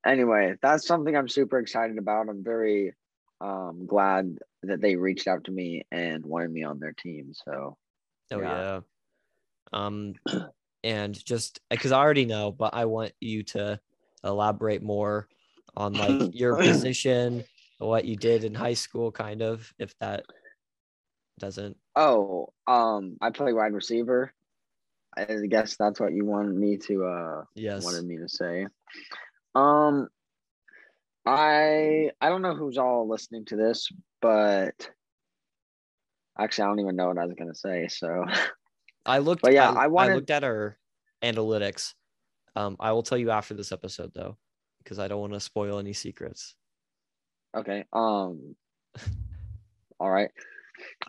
anyway, that's something I'm super excited about. I'm very um glad that they reached out to me and wanted me on their team. So Oh Yeah. yeah. Um, and just because I already know, but I want you to elaborate more on like your position, what you did in high school, kind of, if that doesn't. oh, um, I play wide receiver. I guess that's what you wanted me to uh Yes. wanted me to say. Um, I I don't know who's all listening to this, but actually I don't even know what I was gonna say. So I looked. But yeah, I, I wanted- looked at our analytics. Um, I will tell you after this episode though, because I don't want to spoil any secrets. Okay. Um. All right.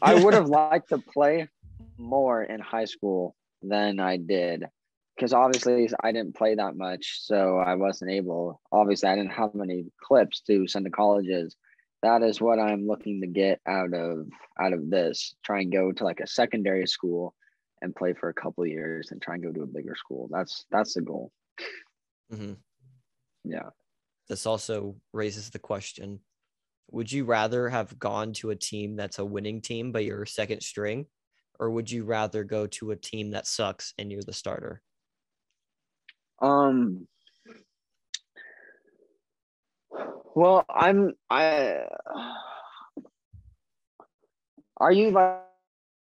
I would have liked to play more in high school than I did, because obviously I didn't play that much, so I wasn't able. Obviously, I didn't have many clips to send to colleges. That is what I'm looking to get out of out of this. Try and go to like a secondary school and play for a couple of years, and try and go to a bigger school. That's that's the goal. Mhm. Yeah. This also raises the question: Would you rather have gone to a team that's a winning team but you're second string, or would you rather go to a team that sucks and you're the starter? Um. Well, I'm. I. Are you like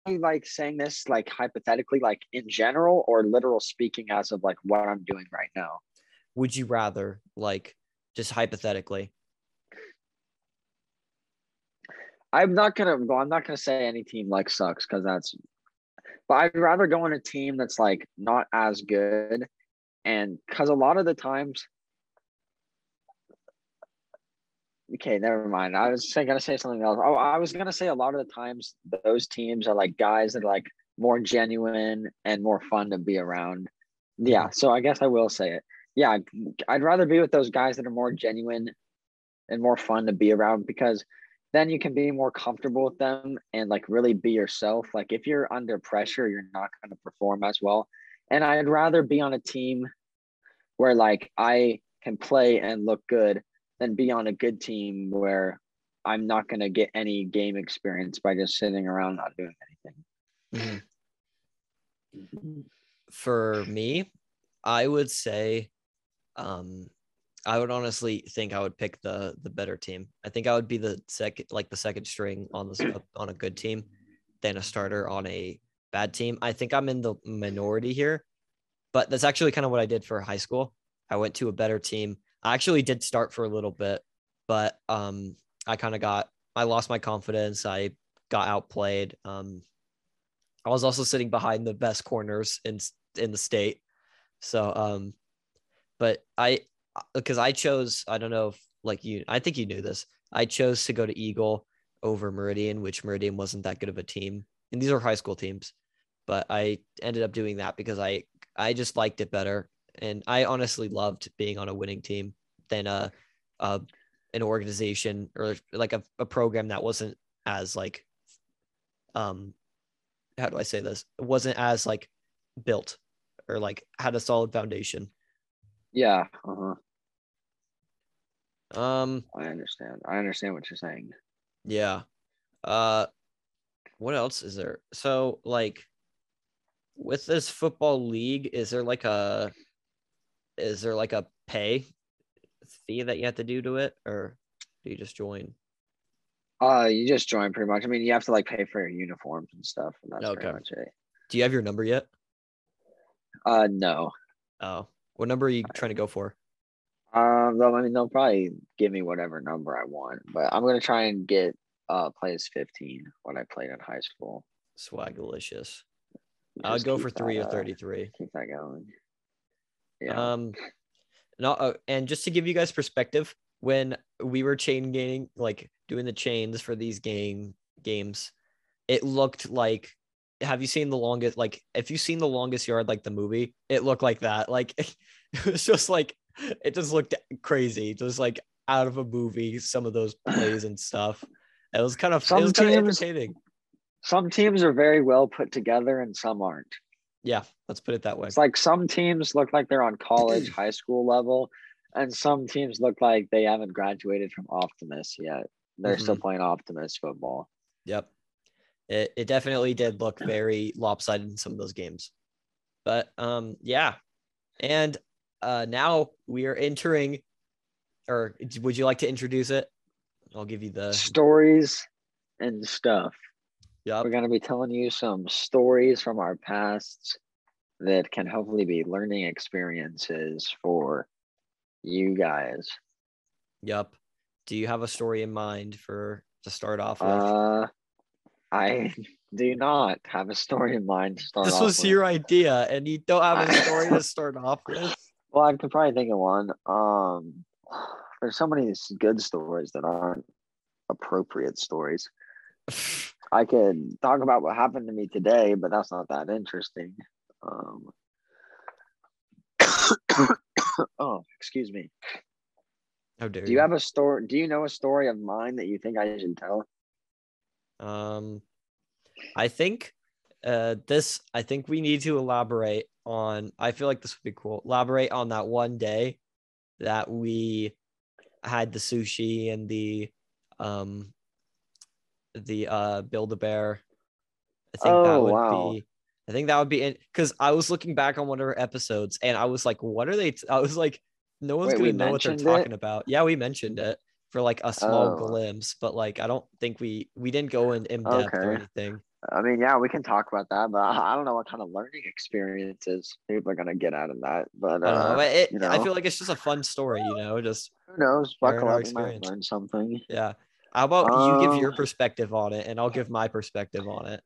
are you, like saying this like hypothetically, like in general, or literal speaking as of like what I'm doing right now? Would you rather, like, just hypothetically? I'm not gonna. Well, I'm not gonna say any team like sucks because that's. But I'd rather go on a team that's like not as good, and because a lot of the times. Okay, never mind. I was gonna say something else. Oh, I was gonna say a lot of the times those teams are like guys that are like more genuine and more fun to be around. Yeah, mm-hmm. so I guess I will say it. Yeah, I'd, I'd rather be with those guys that are more genuine and more fun to be around because then you can be more comfortable with them and like really be yourself. Like if you're under pressure, you're not going to perform as well. And I'd rather be on a team where like I can play and look good than be on a good team where I'm not going to get any game experience by just sitting around not doing anything. Mhm. For me, I would say, um, I would honestly think I would pick the the better team. I think I would be the second, like the second string on this on a good team, than a starter on a bad team. I think I'm in the minority here, but that's actually kind of what I did for high school. I went to a better team. I actually did start for a little bit, but um, I kind of got I lost my confidence. I got outplayed. Um, I was also sitting behind the best corners in in the state. So um but I because I chose I don't know if like you I think you knew this. I chose to go to Eagle over Meridian, which Meridian wasn't that good of a team. And these are high school teams. But I ended up doing that because I I just liked it better and I honestly loved being on a winning team than a, a an organization or like a, a program that wasn't as like um how do I say this? It wasn't as like built or like had a solid foundation. Yeah, uh-huh. Um, I understand. I understand what you're saying. yeah. Uh, what else is there? So like, with this football league, is there like a, is there like a pay fee that you have to do to it, or do you just join? Uh, you just join pretty much. I mean, you have to like pay for your uniforms and stuff, and that's Okay. pretty much it. Do you have your number yet? Uh, no. Oh, what number are you trying to go for? Um, I mean, they'll probably give me whatever number I want, but I'm gonna try and get uh play as 15 when I played in high school. Swagalicious. I Just would go for three that, or uh, 33. Keep that going. Yeah. Um, no, uh, and just to give you guys perspective, when we were chain gaining, like doing the chains for these game games, it looked like. Have you seen the longest? Like, if you've seen the longest yard, like the movie, it looked like that. Like, it was just like it just looked crazy, just like out of a movie. Some of those plays and stuff. It was kind of it was kind of entertaining. Some teams are very well put together and some aren't. Yeah, let's put it that way. It's like some teams look like they're on college, high school level, and some teams look like they haven't graduated from Optimist yet. They're still playing Optimist football. Yep. It, it definitely did look very lopsided in some of those games. But um yeah. And uh now we are entering or would you like to introduce it? I'll give you the Stories and stuff. Yep. We're going to be telling you some stories from our past that can hopefully be learning experiences for you guys. Yep. Do you have a story in mind for to start off with? Uh, I do not have a story in mind to start This was with? your idea, and you don't have a story to start off with. Well, I could probably think of one. Um, there's so many good stories that aren't appropriate stories. I could talk about what happened to me today, but that's not that interesting. Um, oh, excuse me. How dare Do you have a story? Do you know a story of mine that you think I should tell? Um, I think uh this. I think we need to elaborate on. I feel like this would be cool. Elaborate on that one day that we had the sushi and the um the uh build a bear. I think that Oh, would wow. be. I think that would be in because I was looking back on one of our episodes and I was like, what are they? T-? I was like, no one's Wait, gonna know what they're mentioned it? talking about. Yeah, we mentioned it for like a small Oh. glimpse, but like I don't think we we didn't go in in depth or anything. I mean, yeah, we can talk about that, but I I don't know what kind of learning experiences people are gonna get out of that. But I know. uh, but it, you I feel like it's just a fun story, you know. Just who knows? Buckle up, you might learn something. yeah. How about you give your Um, perspective on it, and I'll give my perspective on it.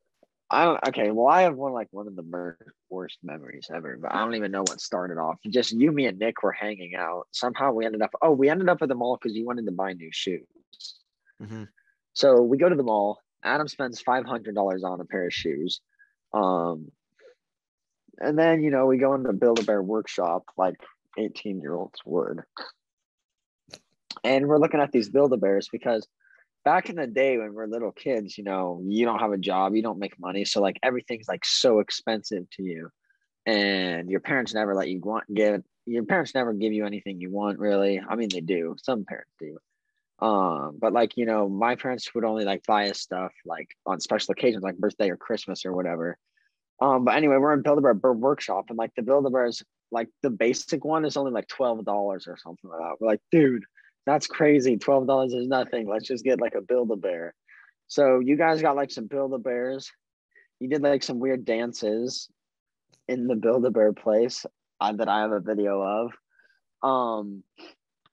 I don't. Okay, well, I have one like one of the worst memories ever, but I don't even know what started off. Just you, me, and Nick were hanging out. Somehow we ended up. Oh, we ended up at the mall because you wanted to buy new shoes. Mhm. So we go to the mall. Adam spends five hundred dollars on a pair of shoes. Um, and then you know we go into Build a Bear workshop like eighteen year olds would, and we're looking at these Build a Bears because back in the day when we're little kids, you know, you don't have a job, you don't make money, so like everything's like so expensive to you, and your parents never let you want give your parents never give you anything you want really. I mean, they do. Some parents do. Um, but like you know, my parents would only like buy us stuff like on special occasions, like birthday or Christmas or whatever. Um, but anyway, we're in Build a Bear Bear workshop, and like the Build a Bears, like the basic one is only like twelve dollars or something like that. We're like, dude, that's crazy. Twelve dollars is nothing. Let's just get like a Build a Bear. So you guys got like some Build a Bears. You did like some weird dances in the Build a Bear place uh, that I have a video of. Um,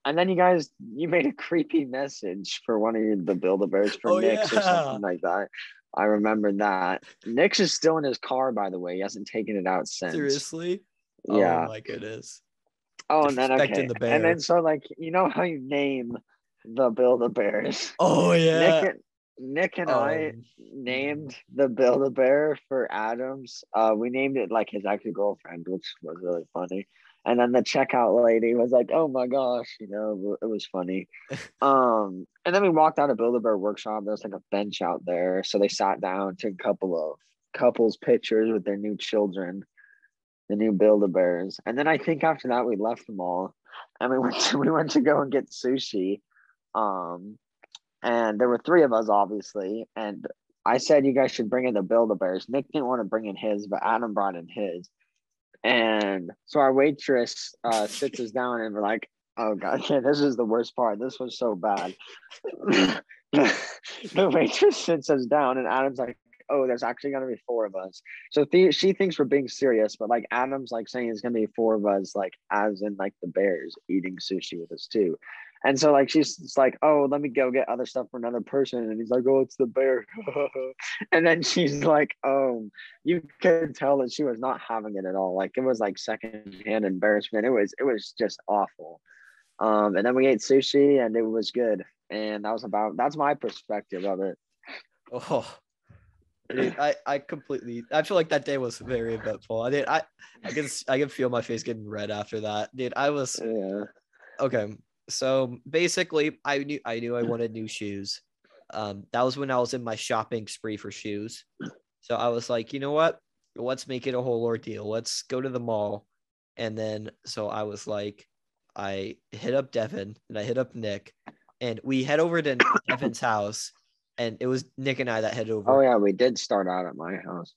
and then you guys you made a creepy message for one of your, the Build a Bears for Oh, Nick's or something like that. I remember that. Nick's is still in his car, by the way. He hasn't taken it out since. Seriously? Yeah. Oh my goodness. Oh, and then okay. the And then so like you know how you name the Build a Bears. Oh yeah. Nick and Nick and I Um, named the Build a Bear for Adams. Uh, we named it like his ex girlfriend, which was really funny. And then the checkout lady was like, "Oh my gosh," you know, it was funny. um, and then we walked out of Build a Bear workshop. There's like a bench out there, so they sat down, took a couple of couples pictures with their new children, the new Build a Bears. And then I think after that we left the mall, and we went to, we went to go and get sushi. Um, and there were three of us obviously. And i said you guys should bring in the build a bears nick didn't want to bring in his but adam brought in his. And so our waitress uh, sits us down and we're like oh god yeah, this is the worst part. This was so bad. The waitress sits us down and adam's like oh there's actually to be four of us so th- she thinks we're being serious but like adam's like saying it's to be four of us like as in like the bears eating sushi with us too and so like she's like, oh, let me go get other stuff for another person. And he's like, oh, it's the bear. and then she's like, oh, you could tell that she was not having it at all. Like it was like secondhand embarrassment. It was it was just awful. Um, and then we ate sushi and it was good. And that was about that's my perspective of it. Oh, dude, I, I completely. I feel like that day was very eventful. I did. I, I can, I can feel my face getting red after that, dude. I was Yeah. okay. So basically, I knew, I knew I wanted new shoes. Um, that was when I was in my shopping spree for shoes. So I was like, you know what? Let's make it a whole ordeal. Let's go to the mall. And then, so I was like, I hit up Devin and I hit up Nick, and we head over to Devin's house. And it was Nick and I that headed over. Oh yeah, we did start out at my house.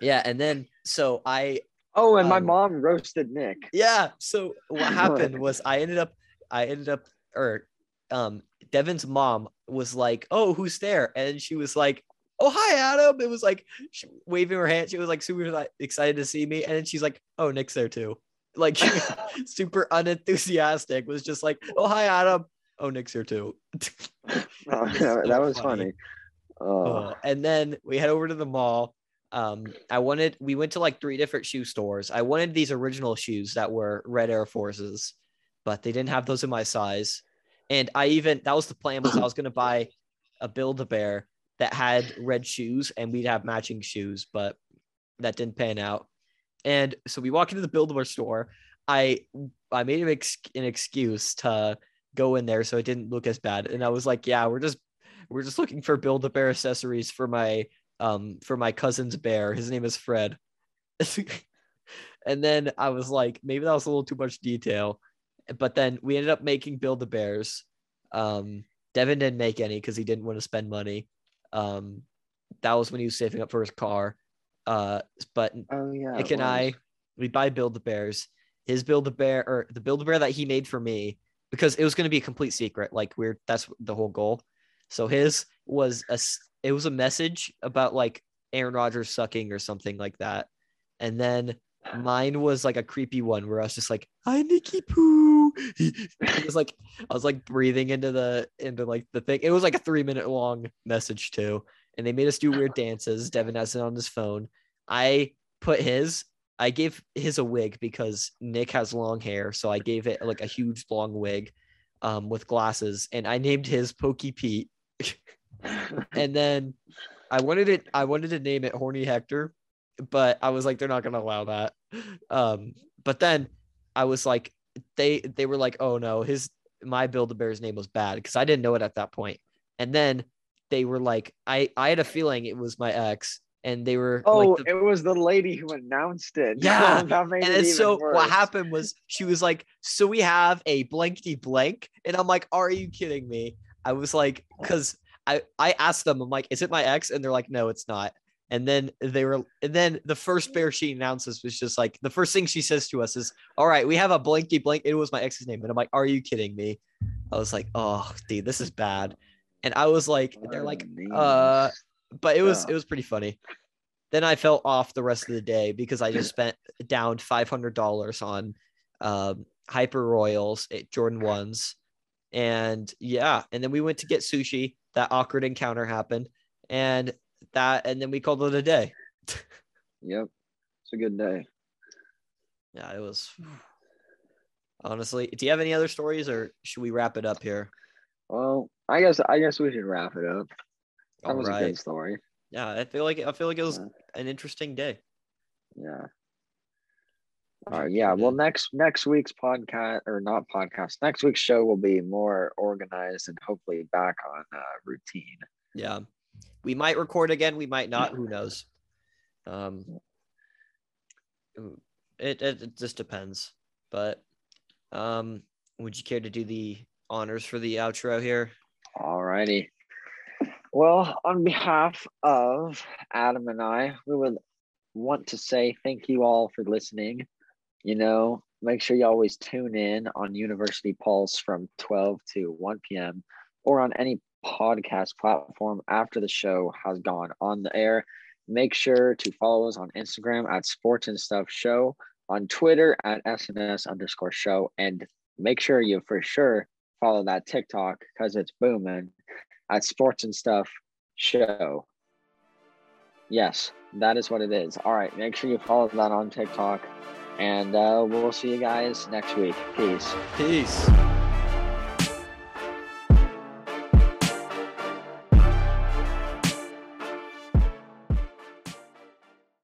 Yeah, and then so I Oh, and my Um, mom roasted Nick. yeah, so what happened was I ended up I ended up or um Devin's mom was like, "Oh, who's there?" And she was like, "Oh, hi Adam." It was like she, waving her hand. She was like super like, excited to see me and then she's like, "Oh, Nick's there too." Like super unenthusiastic was just like, "Oh, hi Adam." Oh, Nick's here too. Oh, was that, so that was funny. funny. Oh, Oh, and then we head over to the mall. Um, I wanted we went to like three different shoe stores. I wanted these original shoes that were red Air Forces, but they didn't have those in my size. And I even that was the plan was I was gonna buy a Build a Bear that had red shoes and we'd have matching shoes, but that didn't pan out. And so we walk into the Build a Bear store. I I made an, ex- an excuse to go in there so it didn't look as bad. And I was like, yeah, we're just we're just looking for build a bear accessories for my um for my cousin's bear. His name is Fred. and then I was like, maybe that was a little too much detail. But then we ended up making build a bears. Um Devin didn't make any because he didn't want to spend money. Um that was when he was saving up for his car. Uh but oh yeah. Nick and I, we buy Build the Bears. His Build a Bear or the Build a Bear that he made for me because it was going to be a complete secret. Like we're that's the whole goal. So his was a it was a message about like Aaron Rodgers sucking or something like that, and then mine was like a creepy one where I was just like, "Hi, Nicky Poo." it was like I was like breathing into the into like the thing. It was like a three minute long message too, and they made us do weird dances. Devin has it on his phone. I put his. I gave his a wig because Nick has long hair, so I gave it like a huge long wig, um, with glasses, and I named his Pokey Pete. and then I wanted it. I wanted to name it Horny Hector, but I was like, they're not gonna allow that. Um, but then I was like, they they were like, oh no, his my Build a Bear's name was bad because I didn't know it at that point. And then they were like, I I had a feeling it was my ex, and they were Oh, like, the- it was the lady who announced it. Yeah, and it so worse. what happened was she was like, "So we have a blankety blank," and I'm like, "Are you kidding me?" I was like, because I I asked them, I'm like, "Is it my ex?" And they're like, "No, it's not." And then they were, and then the first bear she announces was just like the first thing she says to us is, "All right, we have a blanky blank." It was my ex's name, and I'm like, "Are you kidding me?" I was like, "Oh, dude, this is bad." And I was like, they're like, uh, but it was Yeah. it was pretty funny. Then I felt off the rest of the day because I just spent down five hundred dollars on um, Hyper Royals Air Jordan ones, and yeah, and then we went to get sushi. That awkward encounter happened, and that, and then we called it a day. Yep, it's a good day. Yeah, it was. Honestly, do you have any other stories, or should we wrap it up here? Well, I guess I guess we should wrap it up. That All was a good story. Yeah, I feel like I feel like it was Yeah. an interesting day. Yeah. All right. Yeah. Well, next next week's podcast or not podcast. Next week's show will be more organized and hopefully back on uh, routine. Yeah. We might record again, we might not, who knows. Um it, it, it just depends. But um would you care to do the honors for the outro here? All righty. Well, on behalf of Adam and I, we would want to say thank you all for listening. You know, make sure you always tune in on University Pulse from 12 to 1 p.m. or on any podcast platform after the show has gone on the air. Make sure to follow us on Instagram at Sports and Stuff Show, on Twitter at SNS underscore show, and make sure you for sure follow that TikTok because it's booming at Sports and Stuff Show. Yes, that is what it is. All right, make sure you follow that on TikTok, and uh, we'll see you guys next week. Peace. Peace.